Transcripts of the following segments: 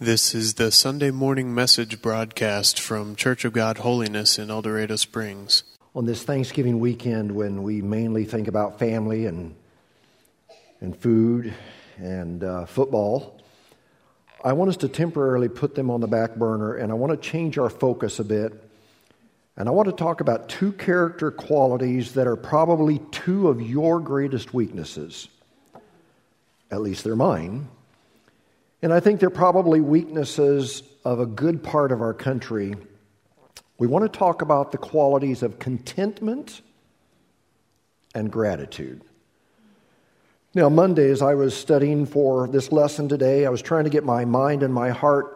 This is the Sunday morning message broadcast from Church of God Holiness in El Dorado Springs. On this Thanksgiving weekend, when we mainly think about family and, and food and uh, football, I want us to temporarily put them on the back burner and I want to change our focus a bit. And I want to talk about two character qualities that are probably two of your greatest weaknesses. At least they're mine. And I think they're probably weaknesses of a good part of our country. We want to talk about the qualities of contentment and gratitude. Now, Monday, as I was studying for this lesson today, I was trying to get my mind and my heart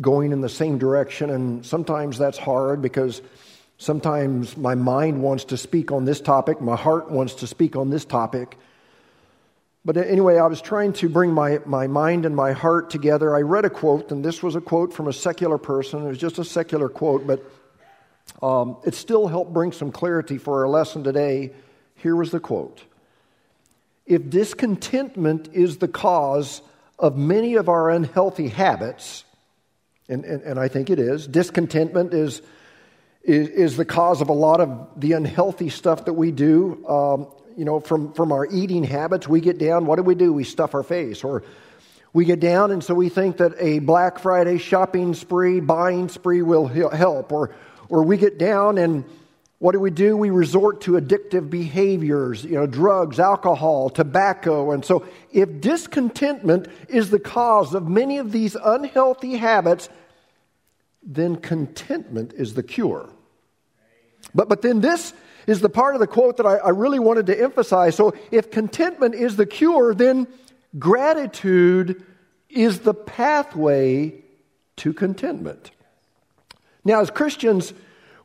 going in the same direction, and sometimes that's hard because sometimes my mind wants to speak on this topic, my heart wants to speak on this topic. But anyway, I was trying to bring my, my mind and my heart together. I read a quote, and this was a quote from a secular person. It was just a secular quote, but um, it still helped bring some clarity for our lesson today. Here was the quote If discontentment is the cause of many of our unhealthy habits, and, and, and I think it is, discontentment is, is, is, the cause of a lot of the unhealthy stuff that we do. Um, you know, from, from our eating habits, we get down, what do we do? We stuff our face. Or we get down, and so we think that a Black Friday shopping spree, buying spree will help. Or, or we get down, and what do we do? We resort to addictive behaviors, you know, drugs, alcohol, tobacco. And so, if discontentment is the cause of many of these unhealthy habits, then contentment is the cure. But, but then this is the part of the quote that I, I really wanted to emphasize. So, if contentment is the cure, then gratitude is the pathway to contentment. Now, as Christians,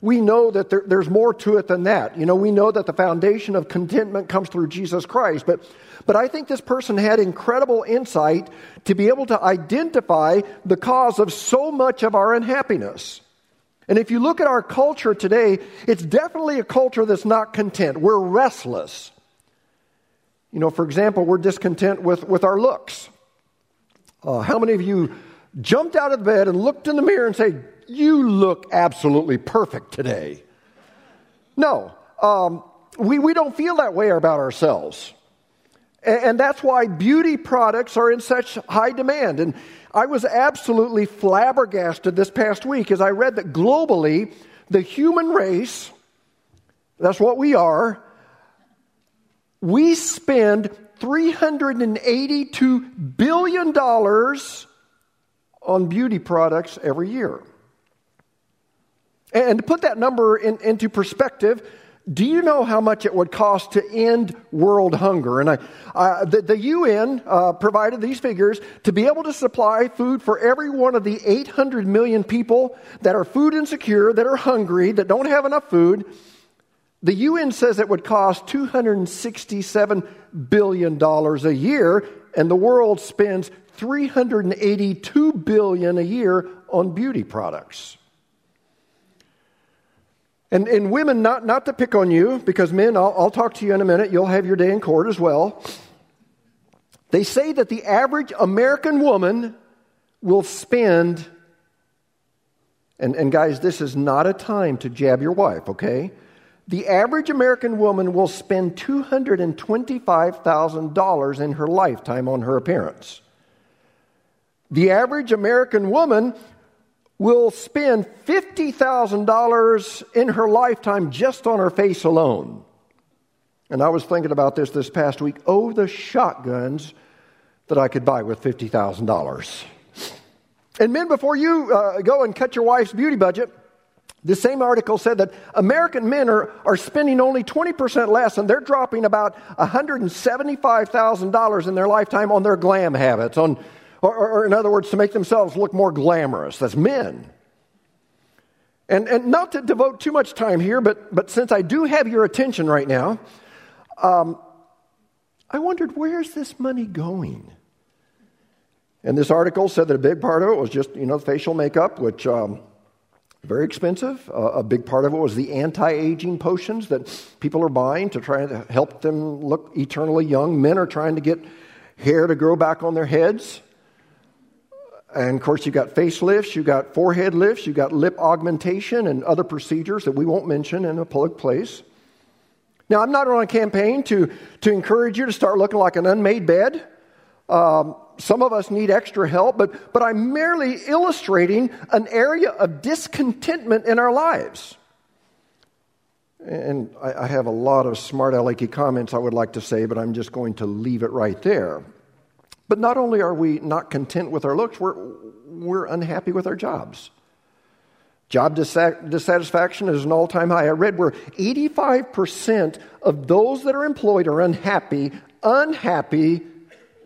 we know that there, there's more to it than that. You know, we know that the foundation of contentment comes through Jesus Christ. But, but I think this person had incredible insight to be able to identify the cause of so much of our unhappiness. And if you look at our culture today, it's definitely a culture that's not content. We're restless. You know, for example, we're discontent with, with our looks. Uh, how many of you jumped out of bed and looked in the mirror and say, You look absolutely perfect today? No, um, we, we don't feel that way about ourselves. And, that's why beauty products are in such high demand. And I was absolutely flabbergasted this past week as I read that globally, the human race, that's what we are, we spend $382 billion on beauty products every year. And to put that number in, into perspective, do you know how much it would cost to end world hunger? And I, uh, the, the, UN uh, provided these figures to be able to supply food for every one of the 800 million people that are food insecure, that are hungry, that don't have enough food. The UN says it would cost $267 billion a year, and the world spends 382 billion a year on beauty products. And, and women, not, not to pick on you, because men, I'll, I'll talk to you in a minute. You'll have your day in court as well. They say that the average American woman will spend, and, and guys, this is not a time to jab your wife, okay? The average American woman will spend $225,000 in her lifetime on her appearance. The average American woman will spend $50,000 in her lifetime just on her face alone. And I was thinking about this this past week. Oh, the shotguns that I could buy with $50,000. And men, before you uh, go and cut your wife's beauty budget, the same article said that American men are, are spending only 20% less and they're dropping about $175,000 in their lifetime on their glam habits, on or, or, or in other words, to make themselves look more glamorous. That's men. And, and not to devote too much time here, but, but since I do have your attention right now, um, I wondered where's this money going? And this article said that a big part of it was just, you know, facial makeup, which um, very expensive. Uh, a big part of it was the anti-aging potions that people are buying to try to help them look eternally young. Men are trying to get hair to grow back on their heads. And of course, you've got facelifts, you've got forehead lifts, you've got lip augmentation and other procedures that we won't mention in a public place. Now, I'm not on a campaign to, to encourage you to start looking like an unmade bed. Um, some of us need extra help, but, but I'm merely illustrating an area of discontentment in our lives. And I, I have a lot of smart alecky comments I would like to say, but I'm just going to leave it right there. But not only are we not content with our looks, we're, we're unhappy with our jobs. Job dissatisfaction is an all time high. I read where 85% of those that are employed are unhappy, unhappy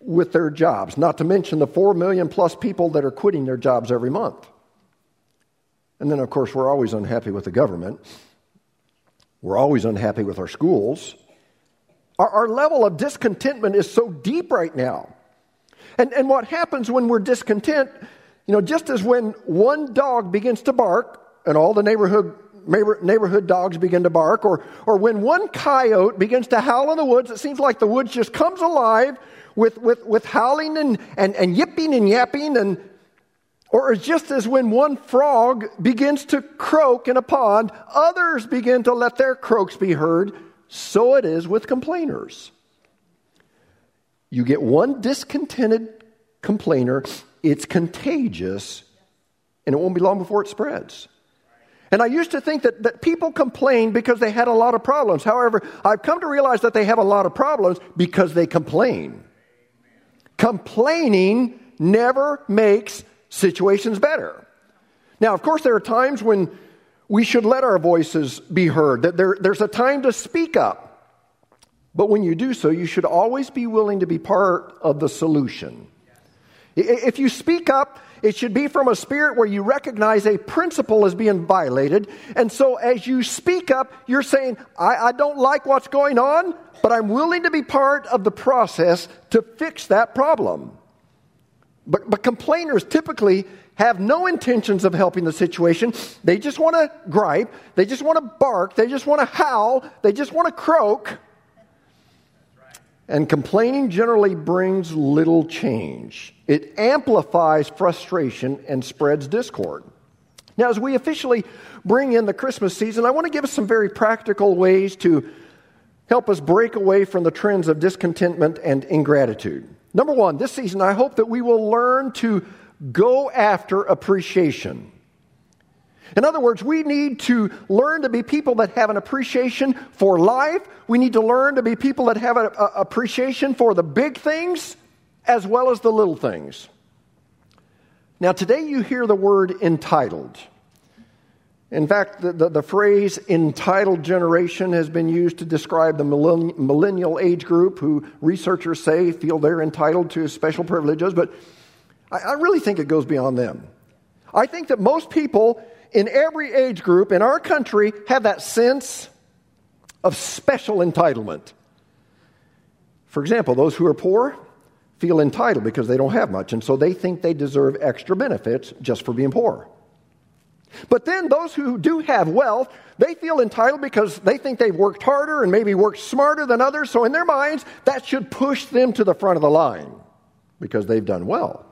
with their jobs, not to mention the 4 million plus people that are quitting their jobs every month. And then, of course, we're always unhappy with the government. We're always unhappy with our schools. Our, our level of discontentment is so deep right now. And, and what happens when we're discontent, you know, just as when one dog begins to bark and all the neighborhood, neighborhood dogs begin to bark, or, or when one coyote begins to howl in the woods, it seems like the woods just comes alive with, with, with howling and, and, and yipping and yapping and or just as when one frog begins to croak in a pond, others begin to let their croaks be heard, so it is with complainers. You get one discontented complainer, it's contagious, and it won't be long before it spreads. And I used to think that, that people complain because they had a lot of problems. However, I've come to realize that they have a lot of problems because they complain. Complaining never makes situations better. Now, of course, there are times when we should let our voices be heard, that there, there's a time to speak up. But when you do so, you should always be willing to be part of the solution. If you speak up, it should be from a spirit where you recognize a principle is being violated. And so as you speak up, you're saying, I, I, don't like what's going on, but I'm willing to be part of the process to fix that problem. But, but complainers typically have no intentions of helping the situation. They just want to gripe. They just want to bark. They just want to howl. They just want to croak. And complaining generally brings little change. It amplifies frustration and spreads discord. Now, as we officially bring in the Christmas season, I want to give us some very practical ways to help us break away from the trends of discontentment and ingratitude. Number one, this season, I hope that we will learn to go after appreciation. In other words, we need to learn to be people that have an appreciation for life. We need to learn to be people that have an appreciation for the big things as well as the little things. Now, today you hear the word entitled. In fact, the, the, the, phrase entitled generation has been used to describe the millennial age group who researchers say feel they're entitled to special privileges, but I, I really think it goes beyond them. I think that most people in every age group in our country have that sense of special entitlement. For example, those who are poor feel entitled because they don't have much, and so they think they deserve extra benefits just for being poor. But then those who do have wealth, they feel entitled because they think they've worked harder and maybe worked smarter than others. So in their minds, that should push them to the front of the line because they've done well.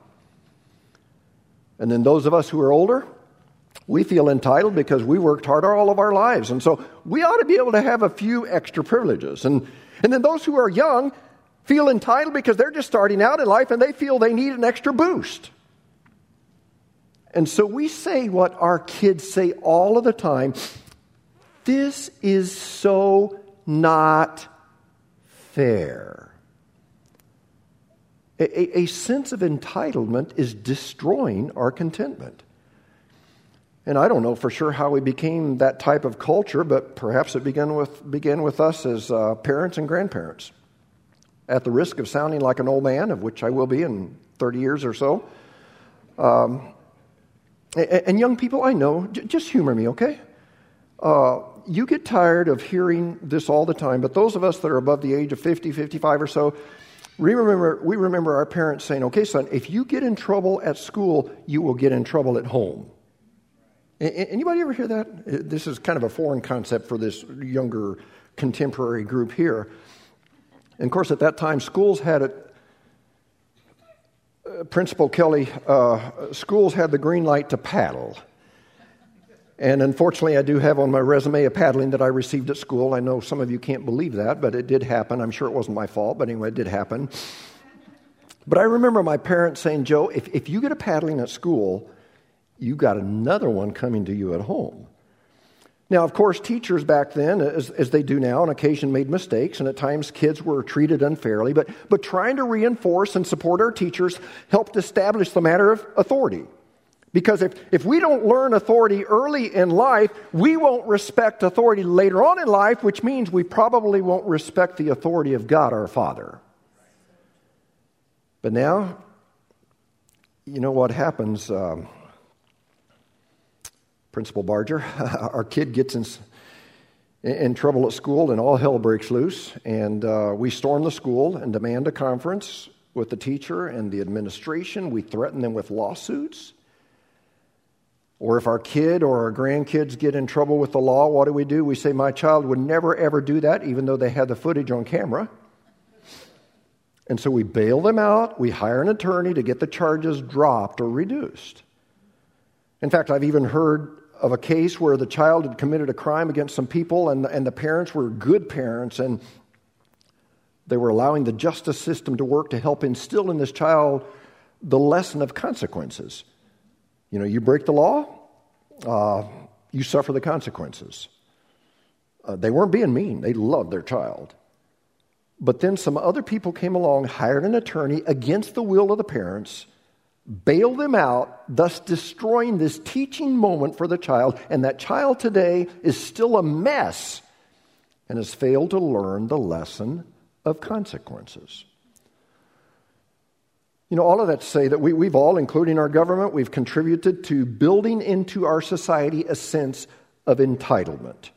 And then those of us who are older, we feel entitled because we worked harder all of our lives. And so we ought to be able to have a few extra privileges. And, and then those who are young feel entitled because they're just starting out in life and they feel they need an extra boost. And so we say what our kids say all of the time this is so not fair. A, a, sense of entitlement is destroying our contentment. And I don't know for sure how we became that type of culture, but perhaps it began with, began with us as uh, parents and grandparents. At the risk of sounding like an old man, of which I will be in 30 years or so, um, and, and, young people, I know, j- just humor me, okay? Uh, you get tired of hearing this all the time, but those of us that are above the age of 50, 55 or so, we remember, we remember our parents saying, okay, son, if you get in trouble at school, you will get in trouble at home. Anybody ever hear that? This is kind of a foreign concept for this younger contemporary group here. And of course, at that time, schools had it. Uh, Principal Kelly, uh, schools had the green light to paddle. And unfortunately, I do have on my resume a paddling that I received at school. I know some of you can't believe that, but it did happen. I'm sure it wasn't my fault, but anyway, it did happen. But I remember my parents saying, Joe, if, if you get a paddling at school, you got another one coming to you at home. Now, of course, teachers back then, as, as, they do now, on occasion made mistakes, and at times kids were treated unfairly, but, but trying to reinforce and support our teachers helped establish the matter of authority. Because if, if we don't learn authority early in life, we won't respect authority later on in life, which means we probably won't respect the authority of God our Father. But now, you know what happens? Um, Principal Barger, our kid gets in, in trouble at school and all hell breaks loose. And uh, we storm the school and demand a conference with the teacher and the administration. We threaten them with lawsuits. Or if our kid or our grandkids get in trouble with the law, what do we do? We say, My child would never ever do that, even though they had the footage on camera. And so we bail them out. We hire an attorney to get the charges dropped or reduced. In fact, I've even heard of a case where the child had committed a crime against some people, and, and the parents were good parents, and they were allowing the justice system to work to help instill in this child the lesson of consequences. You know, you break the law, uh, you suffer the consequences. Uh, they weren't being mean, they loved their child. But then some other people came along, hired an attorney against the will of the parents, bailed them out, thus destroying this teaching moment for the child. And that child today is still a mess and has failed to learn the lesson of consequences. You know, all of that to say that we, we've all, including our government, we've contributed to building into our society a sense of entitlement.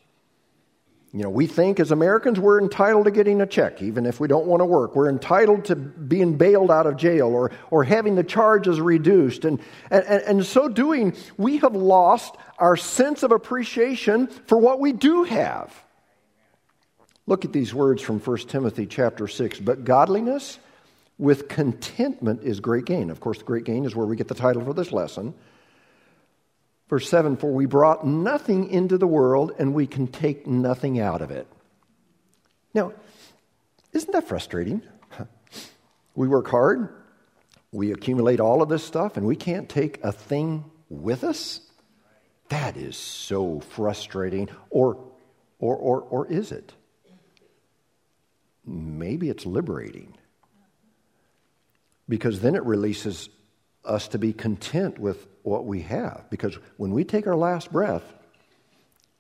You know, we think as Americans we're entitled to getting a check, even if we don't want to work. We're entitled to being bailed out of jail or, or having the charges reduced. And, and, and so doing, we have lost our sense of appreciation for what we do have. Look at these words from 1 Timothy chapter 6. But godliness with contentment is great gain. Of course, the great gain is where we get the title for this lesson. Verse 7 For we brought nothing into the world, and we can take nothing out of it. Now, isn't that frustrating? We work hard, we accumulate all of this stuff, and we can't take a thing with us? That is so frustrating. Or, or, or, or is it? Maybe it's liberating because then it releases us to be content with what we have. Because when we take our last breath,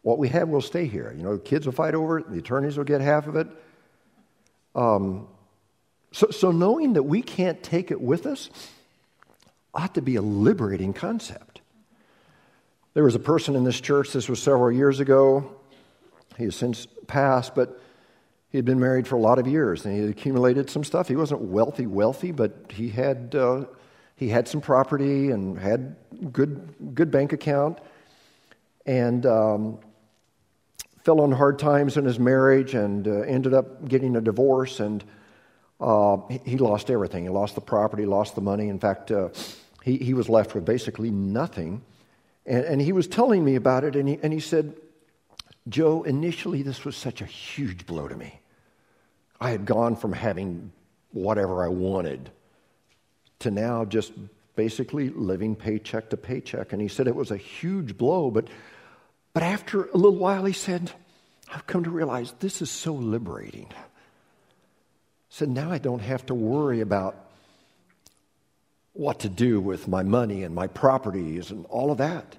what we have will stay here. You know, kids will fight over it, the attorneys will get half of it. Um, so, so knowing that we can't take it with us ought to be a liberating concept. There was a person in this church, this was several years ago. He has since passed, but he had been married for a lot of years and he had accumulated some stuff. He wasn't wealthy, wealthy, but he had, uh, he had some property and had good, good bank account and um, fell on hard times in his marriage and uh, ended up getting a divorce and uh, he, lost everything. He lost the property, lost the money. In fact, uh, he, he was left with basically nothing. And, and he was telling me about it and he, and he said, Joe, initially this was such a huge blow to me. I had gone from having whatever I wanted to now just basically living paycheck to paycheck. And he said it was a huge blow, but, but after a little while, he said, I've come to realize this is so liberating. He said, now I don't have to worry about what to do with my money and my properties and all of that.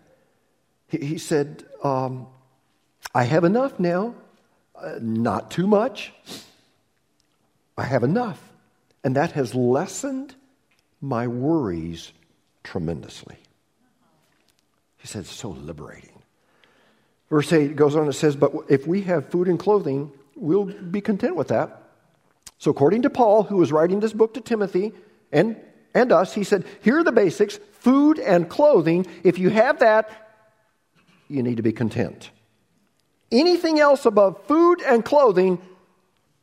He, he said, um, I have enough now, uh, not too much. I have enough. And that has lessened my worries tremendously. He said, so liberating. Verse 8 goes on, it says, But if we have food and clothing, we'll be content with that. So, according to Paul, who was writing this book to Timothy and, and us, he said, Here are the basics food and clothing. If you have that, you need to be content. Anything else above food and clothing,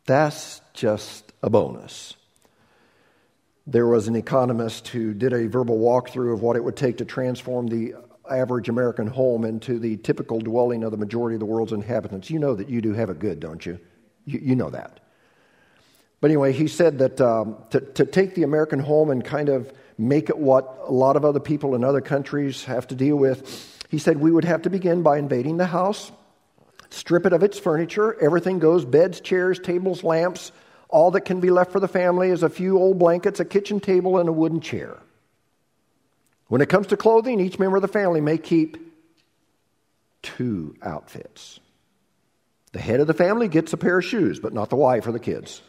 that's just a bonus. There was an economist who did a verbal walkthrough of what it would take to transform the average American home into the typical dwelling of the majority of the world's inhabitants. You know that you do have it good, don't you? You, you know that. But anyway, he said that um, to, to take the American home and kind of make it what a lot of other people in other countries have to deal with, he said we would have to begin by invading the house, strip it of its furniture, everything goes beds, chairs, tables, lamps. All that can be left for the family is a few old blankets, a kitchen table, and a wooden chair. When it comes to clothing, each member of the family may keep two outfits. The head of the family gets a pair of shoes, but not the wife or the kids.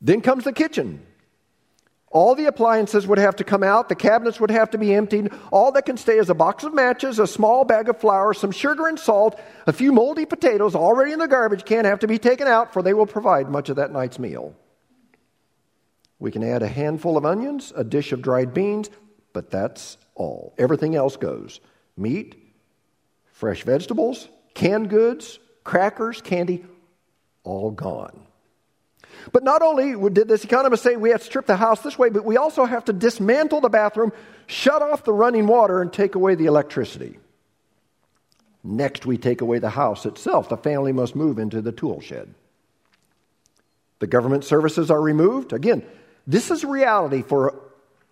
Then comes the kitchen. All the appliances would have to come out, the cabinets would have to be emptied. All that can stay is a box of matches, a small bag of flour, some sugar and salt, a few moldy potatoes already in the garbage can have to be taken out, for they will provide much of that night's meal. We can add a handful of onions, a dish of dried beans, but that's all. Everything else goes meat, fresh vegetables, canned goods, crackers, candy, all gone. But not only did this economist say we have to strip the house this way, but we also have to dismantle the bathroom, shut off the running water, and take away the electricity. Next, we take away the house itself. The family must move into the tool shed. The government services are removed. Again, this is reality for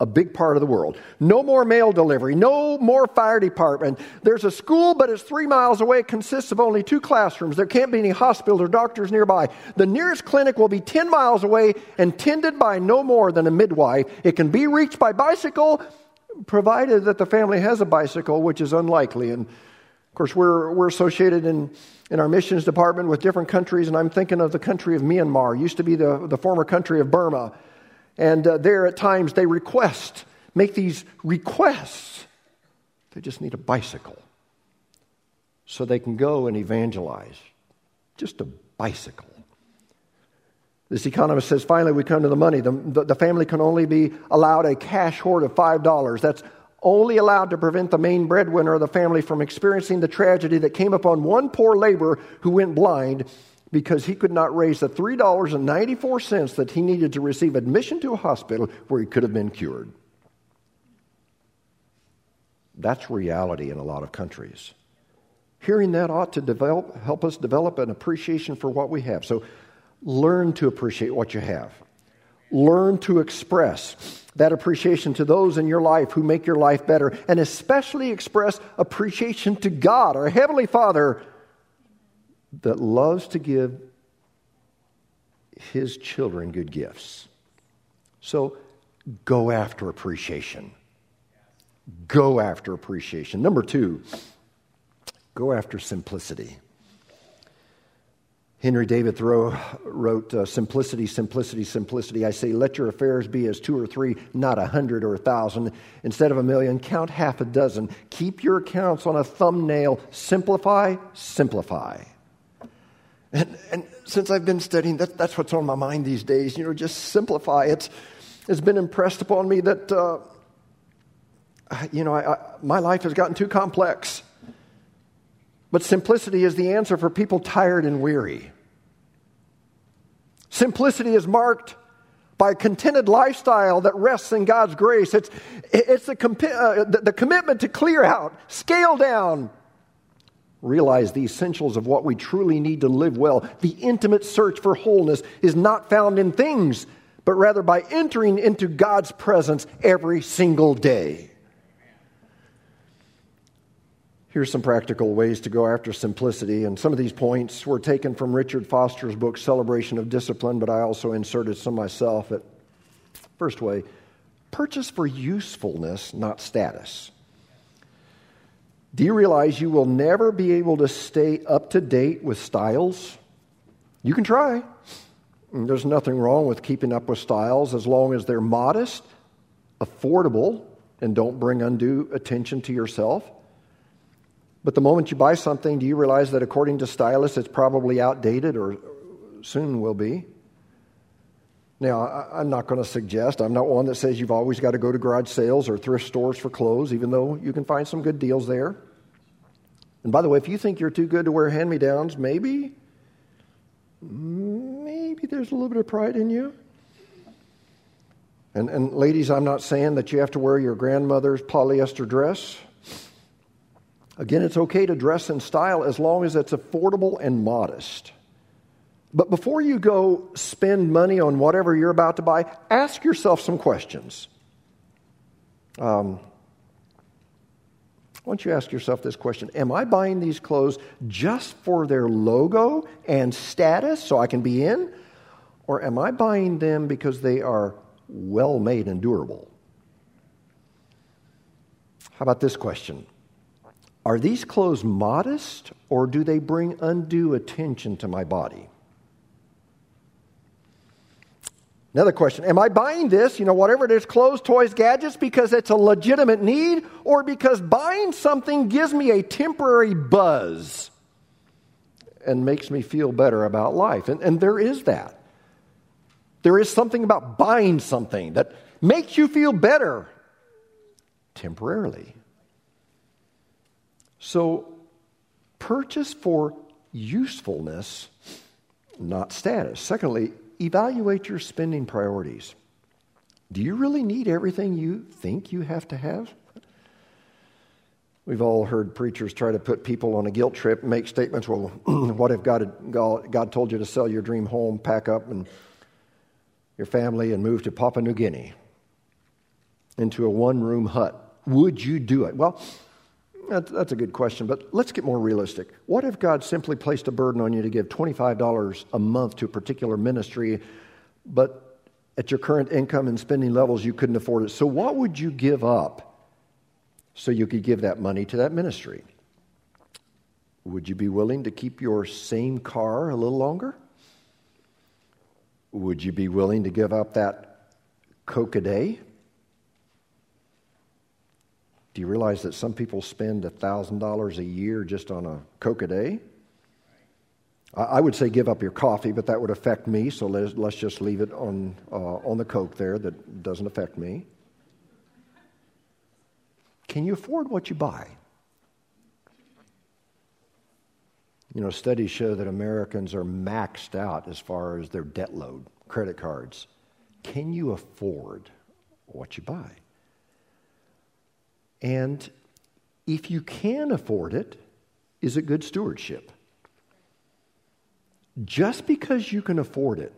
a big part of the world. No more mail delivery, no more fire department. There's a school, but it's three miles away, it consists of only two classrooms. There can't be any hospitals or doctors nearby. The nearest clinic will be 10 miles away and tended by no more than a midwife. It can be reached by bicycle, provided that the family has a bicycle, which is unlikely. And of course, we're, we're associated in, in our missions department with different countries, and I'm thinking of the country of Myanmar, used to be the, the former country of Burma. And uh, there at times they request, make these requests. They just need a bicycle so they can go and evangelize. Just a bicycle. This economist says finally we come to the money. The, the, the family can only be allowed a cash hoard of $5. That's only allowed to prevent the main breadwinner of the family from experiencing the tragedy that came upon one poor laborer who went blind because he could not raise the $3.94 that he needed to receive admission to a hospital where he could have been cured. That's reality in a lot of countries. Hearing that ought to develop, help us develop an appreciation for what we have. So learn to appreciate what you have. Learn to express that appreciation to those in your life who make your life better, and especially express appreciation to God, our Heavenly Father that loves to give his children good gifts. So go after appreciation. Go after appreciation. Number two, go after simplicity. Henry David Thoreau wrote, uh, Simplicity, simplicity, simplicity. I say, let your affairs be as two or three, not a hundred or a thousand. Instead of a million, count half a dozen. Keep your accounts on a thumbnail. Simplify, simplify. And, and since I've been studying, that, that's what's on my mind these days. You know, just simplify. It's, it's been impressed upon me that, uh, you know, I, I, my life has gotten too complex. But simplicity is the answer for people tired and weary. Simplicity is marked by a contented lifestyle that rests in God's grace. It's, it's uh, the, the commitment to clear out, scale down, realize the essentials of what we truly need to live well. The intimate search for wholeness is not found in things, but rather by entering into God's presence every single day. Here's some practical ways to go after simplicity, and some of these points were taken from Richard Foster's book, Celebration of Discipline, but I also inserted some myself. At first way, purchase for usefulness, not status. Do you realize you will never be able to stay up to date with styles? You can try. Mm, there's nothing wrong with keeping up with styles as long as they're modest, affordable, and don't bring undue attention to yourself. But the moment you buy something, do you realize that according to stylists, it's probably outdated or soon will be? Now, I'm not going to suggest, I'm not one that says you've always got to go to garage sales or thrift stores for clothes, even though you can find some good deals there. And by the way, if you think you're too good to wear hand me downs, maybe, maybe there's a little bit of pride in you. And, and ladies, I'm not saying that you have to wear your grandmother's polyester dress. Again, it's okay to dress in style as long as it's affordable and modest. But before you go spend money on whatever you're about to buy, ask yourself some questions. Um, why don't you ask yourself this question Am I buying these clothes just for their logo and status so I can be in? Or am I buying them because they are well made and durable? How about this question? Are these clothes modest or do they bring undue attention to my body? Another question Am I buying this, you know, whatever it is, clothes, toys, gadgets, because it's a legitimate need or because buying something gives me a temporary buzz and makes me feel better about life? And, and there is that. There is something about buying something that makes you feel better temporarily. So, purchase for usefulness, not status. Secondly, evaluate your spending priorities. Do you really need everything you think you have to have? We've all heard preachers try to put people on a guilt trip and make statements. Well, what if God, God told you to sell your dream home, pack up, and your family, and move to Papua New Guinea into a one room hut? Would you do it? Well, that's a good question, but let's get more realistic. What if God simply placed a burden on you to give $25 a month to a particular ministry, but at your current income and spending levels, you couldn't afford it? So, what would you give up so you could give that money to that ministry? Would you be willing to keep your same car a little longer? Would you be willing to give up that Coke a day? Do you realize that some people spend $1,000 a year just on a Coke a day? I would say give up your coffee, but that would affect me, so let's, just leave it on, uh, on the Coke there that doesn't affect me. Can you afford what you buy? You know, studies show that Americans are maxed out as far as their debt load, credit cards. Can you afford what you buy? And if you can afford it, is it good stewardship? Just because you can afford it,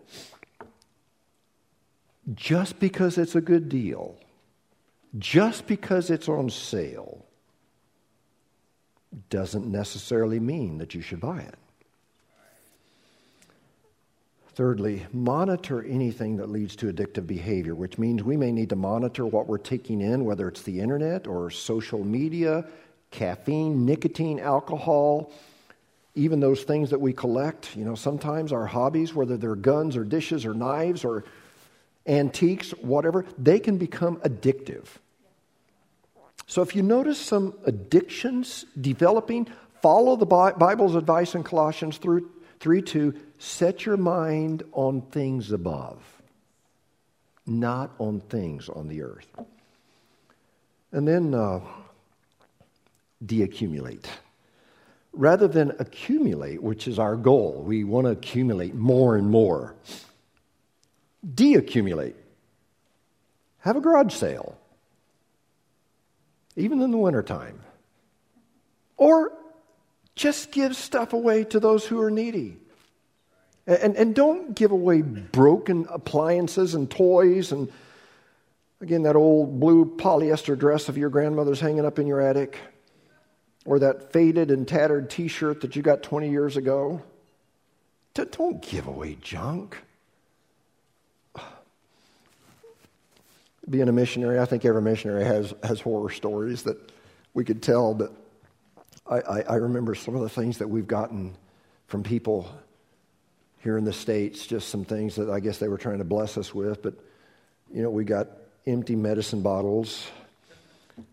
just because it's a good deal, just because it's on sale, doesn't necessarily mean that you should buy it. Thirdly, monitor anything that leads to addictive behavior, which means we may need to monitor what we're taking in, whether it's the internet or social media, caffeine, nicotine, alcohol, even those things that we collect. You know, sometimes our hobbies, whether they're guns or dishes or knives or antiques, whatever, they can become addictive. So if you notice some addictions developing, follow the Bible's advice in Colossians 3 2 Set your mind on things above, not on things on the earth. And then uh, deaccumulate. Rather than accumulate, which is our goal, we want to accumulate more and more. Deaccumulate. Have a garage sale, even in the wintertime. Or just give stuff away to those who are needy. And, and don't give away broken appliances and toys and, again, that old blue polyester dress of your grandmother's hanging up in your attic or that faded and tattered t shirt that you got 20 years ago. Don't give away junk. Being a missionary, I think every missionary has, has horror stories that we could tell, but I, I, I remember some of the things that we've gotten from people here in the States, just some things that I guess they were trying to bless us with. But, you know, we got empty medicine bottles.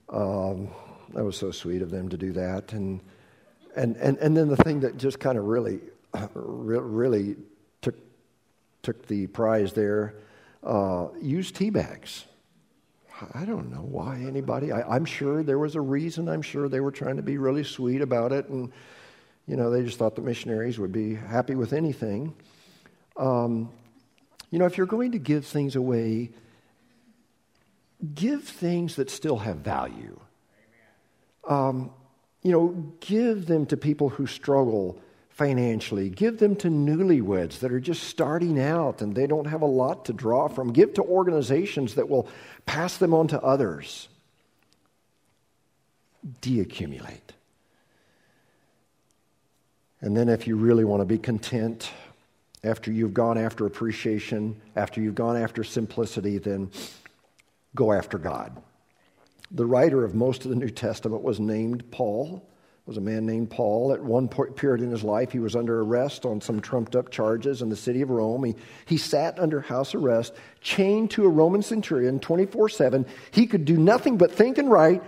Um, that was so sweet of them to do that. And, and, and, and then the thing that just kind of really, really took, took the prize there, uh, used tea bags. I don't know why anybody, I, I'm sure there was a reason. I'm sure they were trying to be really sweet about it. And, you know, they just thought the missionaries would be happy with anything. Um, you know, if you're going to give things away, give things that still have value. Um, you know, give them to people who struggle financially. Give them to newlyweds that are just starting out and they don't have a lot to draw from. Give to organizations that will pass them on to others. Deaccumulate. And then, if you really want to be content, after you've gone after appreciation, after you've gone after simplicity, then go after God. The writer of most of the New Testament was named Paul, was a man named Paul. At one period in his life, he was under arrest on some trumped up charges in the city of Rome. He, he sat under house arrest, chained to a Roman centurion 24 7. He could do nothing but think and write.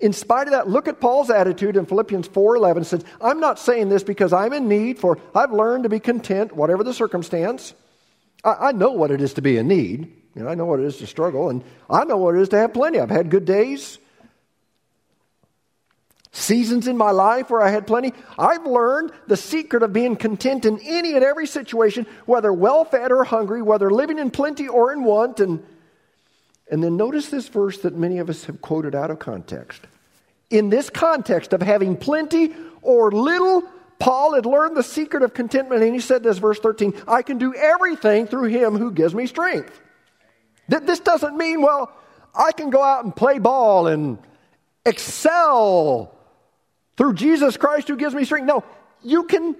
In spite of that, look at Paul's attitude in Philippians 4:11 says, "I'm not saying this because I'm in need, for I've learned to be content whatever the circumstance. I, I know what it is to be in need. Know, I know what it is to struggle, and I know what it is to have plenty. I've had good days, seasons in my life where I had plenty. I've learned the secret of being content in any and every situation, whether well fed or hungry, whether living in plenty or in want. And, and then notice this verse that many of us have quoted out of context. In this context of having plenty or little, Paul had learned the secret of contentment, and he said this, verse 13 I can do everything through him who gives me strength. This doesn't mean, well, I can go out and play ball and excel through Jesus Christ who gives me strength. No, you can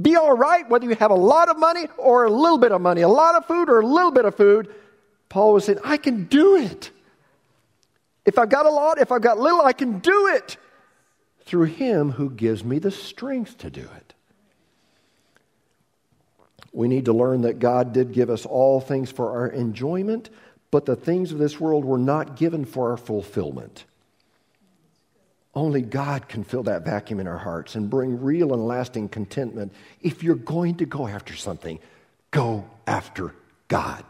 be all right whether you have a lot of money or a little bit of money, a lot of food or a little bit of food. Paul was saying, I can do it. If I've got a lot, if I've got little, I can do it through him who gives me the strength to do it. We need to learn that God did give us all things for our enjoyment, but the things of this world were not given for our fulfillment. Only God can fill that vacuum in our hearts and bring real and lasting contentment. If you're going to go after something, go after God.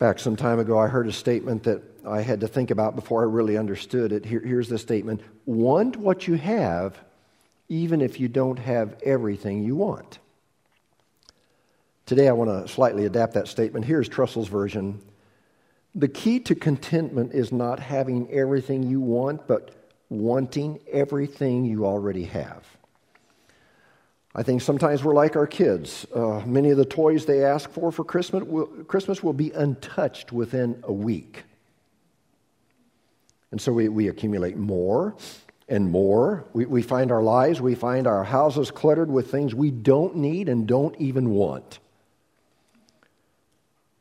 Back some time ago, I heard a statement that I had to think about before I really understood it. Here, here's the statement Want what you have even if you don't have everything you want. Today, I want to slightly adapt that statement. Here's Trussell's version The key to contentment is not having everything you want, but wanting everything you already have. I think sometimes we're like our kids. Uh, many of the toys they ask for for Christmas will, Christmas will be untouched within a week. And so we, we accumulate more and more. We, we find our lives, we find our houses cluttered with things we don't need and don't even want.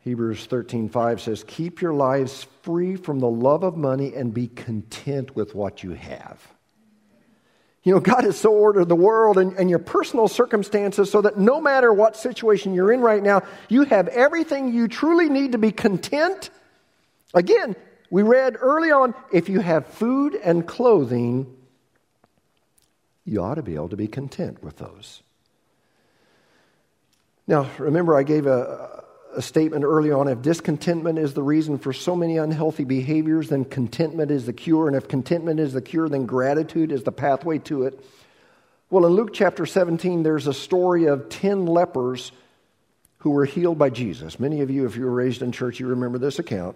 Hebrews 13:5 says, "Keep your lives free from the love of money and be content with what you have." You know, God has so ordered the world and, and, your personal circumstances so that no matter what situation you're in right now, you have everything you truly need to be content. Again, we read early on if you have food and clothing, you ought to be able to be content with those. Now, remember, I gave a, a statement early on if discontentment is the reason for so many unhealthy behaviors, then contentment is the cure. And if contentment is the cure, then gratitude is the pathway to it. Well, in Luke chapter 17, there's a story of 10 lepers who were healed by Jesus. Many of you, if you were raised in church, you remember this account.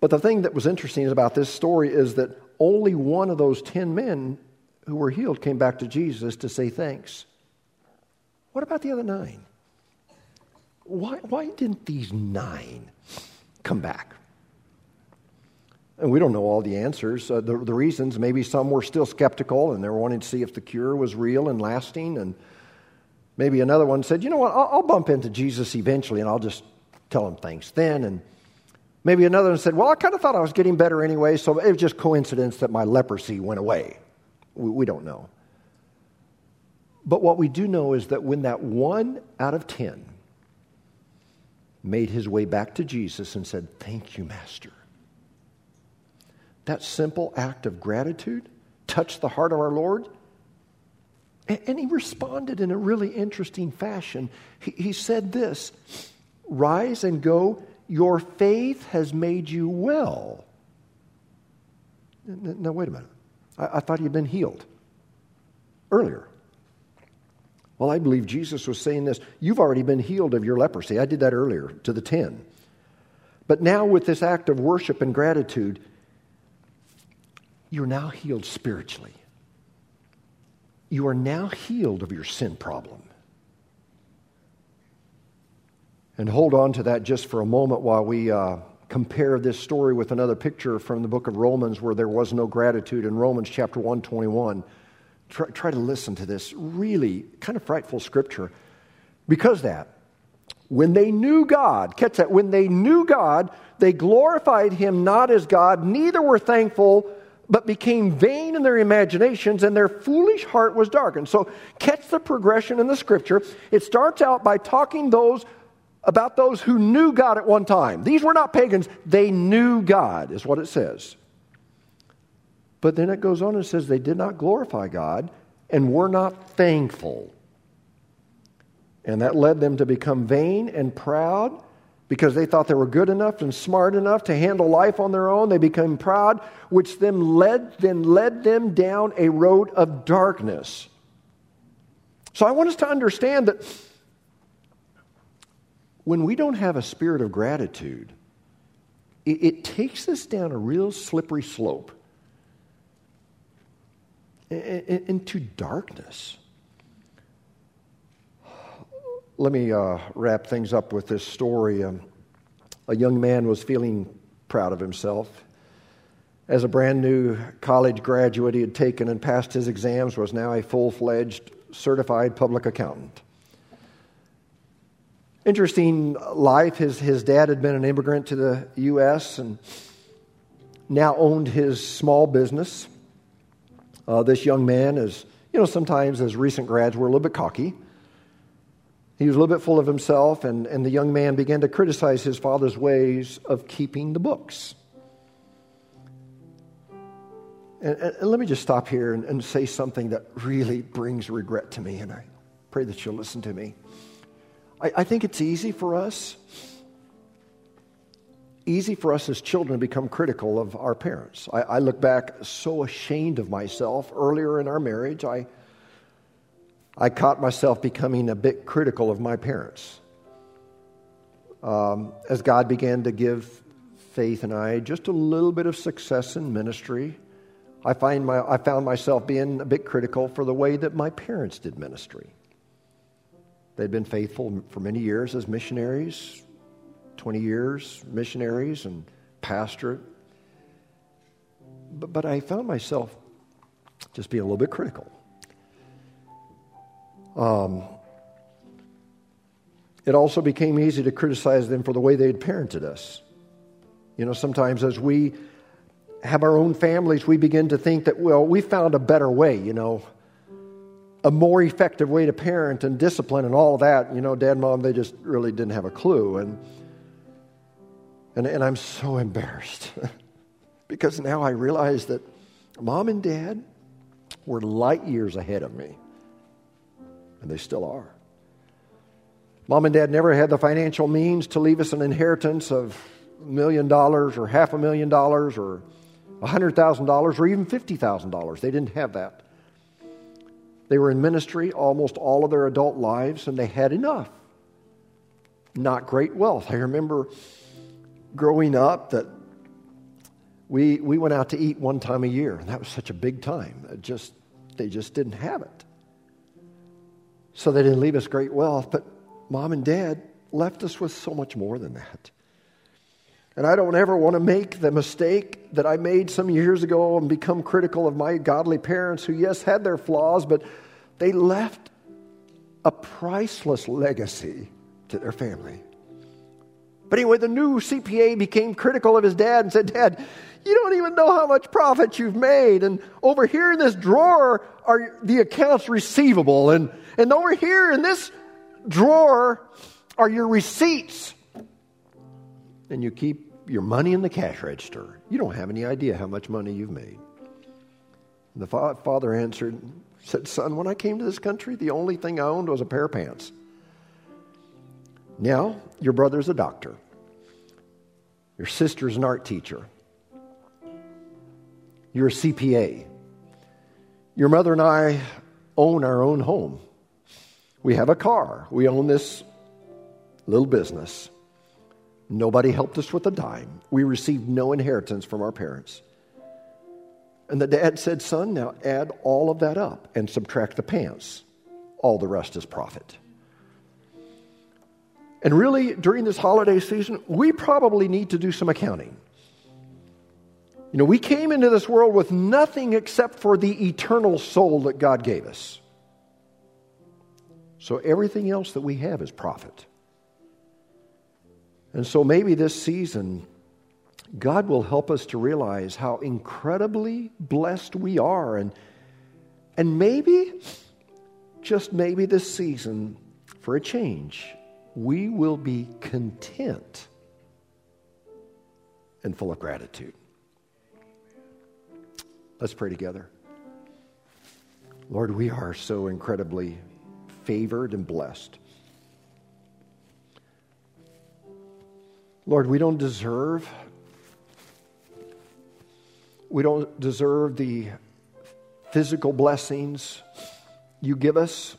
But the thing that was interesting about this story is that only one of those 10 men who were healed came back to Jesus to say thanks. What about the other nine? Why, why didn't these nine come back? And we don't know all the answers. Uh, the, the reasons, maybe some were still skeptical and they were wanting to see if the cure was real and lasting. And maybe another one said, you know what, I'll, I'll bump into Jesus eventually and I'll just tell him thanks then. And maybe another one said, well, I kind of thought I was getting better anyway, so it was just coincidence that my leprosy went away. We, we don't know. But what we do know is that when that one out of ten made his way back to Jesus and said, Thank you, Master. That simple act of gratitude touched the heart of our Lord. And he responded in a really interesting fashion. He, said this Rise and go, your faith has made you well. Now, wait a minute. I, thought he had been healed earlier. Well, I believe Jesus was saying this. You've already been healed of your leprosy. I did that earlier to the 10. But now, with this act of worship and gratitude, you're now healed spiritually. You are now healed of your sin problem. And hold on to that just for a moment while we uh, compare this story with another picture from the book of Romans where there was no gratitude in Romans chapter 121. Try, try to listen to this really kind of frightful scripture. Because that, when they knew God, catch that, when they knew God, they glorified him not as God, neither were thankful, but became vain in their imaginations, and their foolish heart was darkened. So, catch the progression in the scripture. It starts out by talking those about those who knew God at one time. These were not pagans, they knew God, is what it says. But then it goes on and says they did not glorify God and were not thankful. And that led them to become vain and proud because they thought they were good enough and smart enough to handle life on their own. They became proud, which then led, then led them down a road of darkness. So I want us to understand that when we don't have a spirit of gratitude, it, it takes us down a real slippery slope into darkness. Let me uh, wrap things up with this story. Um, a young man was feeling proud of himself. As a brand new college graduate, he had taken and passed his exams, was now a full fledged certified public accountant. Interesting life. His, his dad had been an immigrant to the U.S. and now owned his small business. Uh, this young man is, you know, sometimes as recent grads, we're a little bit cocky. He was a little bit full of himself, and, and the young man began to criticize his father's ways of keeping the books. And, and, and let me just stop here and, and say something that really brings regret to me, and I pray that you'll listen to me. I, I think it's easy for us easy for us as children to become critical of our parents. I, I, look back so ashamed of myself. Earlier in our marriage, I, I caught myself becoming a bit critical of my parents. Um, as God began to give Faith and I just a little bit of success in ministry, I, find my, I found myself being a bit critical for the way that my parents did ministry. They'd been faithful for many years as missionaries, 20 years, missionaries and pastorate. But, but I found myself just being a little bit critical. Um, it also became easy to criticize them for the way they had parented us. You know, sometimes as we have our own families, we begin to think that, well, we found a better way, you know, a more effective way to parent and discipline and all of that. You know, dad, mom, they just really didn't have a clue. And and, and I'm so embarrassed because now I realize that mom and dad were light years ahead of me, and they still are. Mom and dad never had the financial means to leave us an inheritance of a million dollars or half a million dollars or a hundred thousand dollars or even fifty thousand dollars. They didn't have that. They were in ministry almost all of their adult lives and they had enough. Not great wealth. I remember growing up that we, we went out to eat one time a year, and that was such a big time. It just, they just didn't have it. So they didn't leave us great wealth, but mom and dad left us with so much more than that. And I don't ever want to make the mistake that I made some years ago and become critical of my godly parents who, yes, had their flaws, but they left a priceless legacy to their family. But anyway, the new CPA became critical of his dad and said, Dad, you don't even know how much profit you've made. And over here in this drawer are the accounts receivable. And, and over here in this drawer are your receipts. And you keep your money in the cash register. You don't have any idea how much money you've made. And the fa- father answered, said, Son, when I came to this country, the only thing I owned was a pair of pants. Now, your brother's a doctor. Your sister's an art teacher. You're a CPA. Your mother and I own our own home. We have a car. We own this little business. Nobody helped us with a dime. We received no inheritance from our parents. And the dad said, Son, now add all of that up and subtract the pants. All the rest is profit. And really, during this holiday season, we probably need to do some accounting. You know, we came into this world with nothing except for the eternal soul that God gave us. So everything else that we have is profit. And so maybe this season, God will help us to realize how incredibly blessed we are. And, and maybe, just maybe this season, for a change, we will be content and full of gratitude. Let's pray together. Lord, we are so incredibly favored and blessed. Lord, we don't deserve we don't deserve the physical blessings you give us.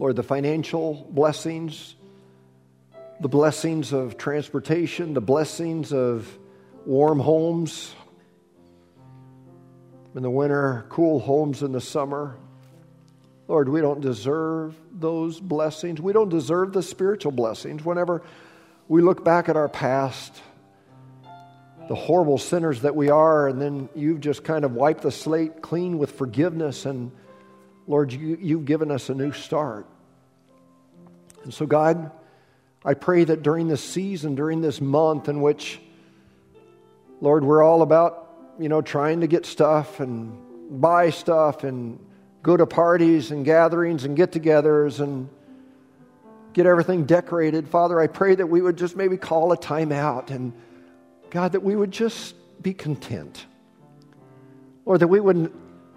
Lord, the financial blessings, the blessings of transportation, the blessings of warm homes in the winter, cool homes in the summer. Lord, we don't deserve those blessings. We don't deserve the spiritual blessings. Whenever we look back at our past, the horrible sinners that we are, and then you've just kind of wiped the slate clean with forgiveness, and Lord, you, you've given us a new start. And so, God, I pray that during this season, during this month in which, Lord, we're all about, you know, trying to get stuff and buy stuff and go to parties and gatherings and get togethers and get everything decorated. Father, I pray that we would just maybe call a time out and God, that we would just be content. Or that we wouldn't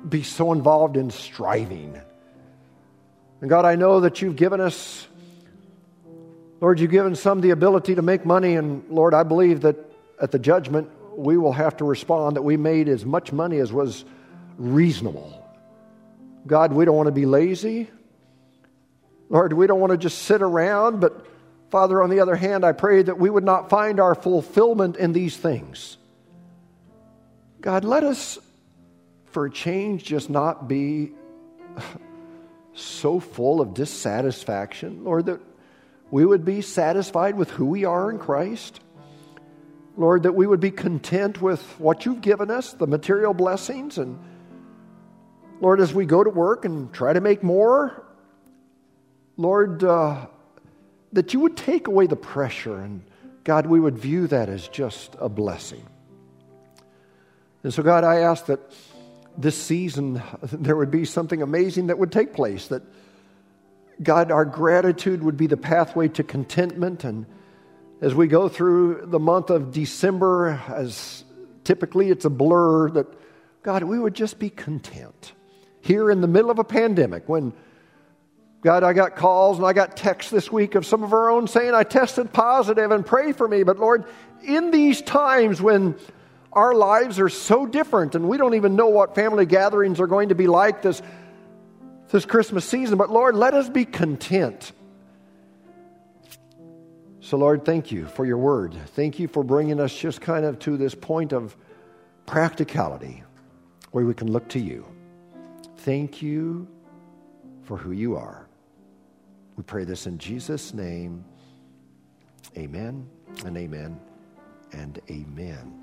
be so involved in striving. And God, I know that you've given us, Lord, you've given some the ability to make money. And Lord, I believe that at the judgment, we will have to respond that we made as much money as was reasonable. God, we don't want to be lazy. Lord, we don't want to just sit around, but Father, on the other hand, I pray that we would not find our fulfillment in these things. God, let us, for change, just not be so full of dissatisfaction, Lord, that we would be satisfied with who we are in Christ. Lord, that we would be content with what you've given us, the material blessings. And Lord, as we go to work and try to make more, Lord, uh, that you would take away the pressure, and God, we would view that as just a blessing. And so, God, I ask that this season there would be something amazing that would take place, that God, our gratitude would be the pathway to contentment. And as we go through the month of December, as typically it's a blur, that God, we would just be content. Here in the middle of a pandemic, when God, I got calls and I got texts this week of some of our own saying, I tested positive and pray for me. But Lord, in these times when our lives are so different and we don't even know what family gatherings are going to be like this, this Christmas season, but Lord, let us be content. So, Lord, thank you for your word. Thank you for bringing us just kind of to this point of practicality where we can look to you. Thank you for who you are. We pray this in Jesus' name. Amen and amen and amen.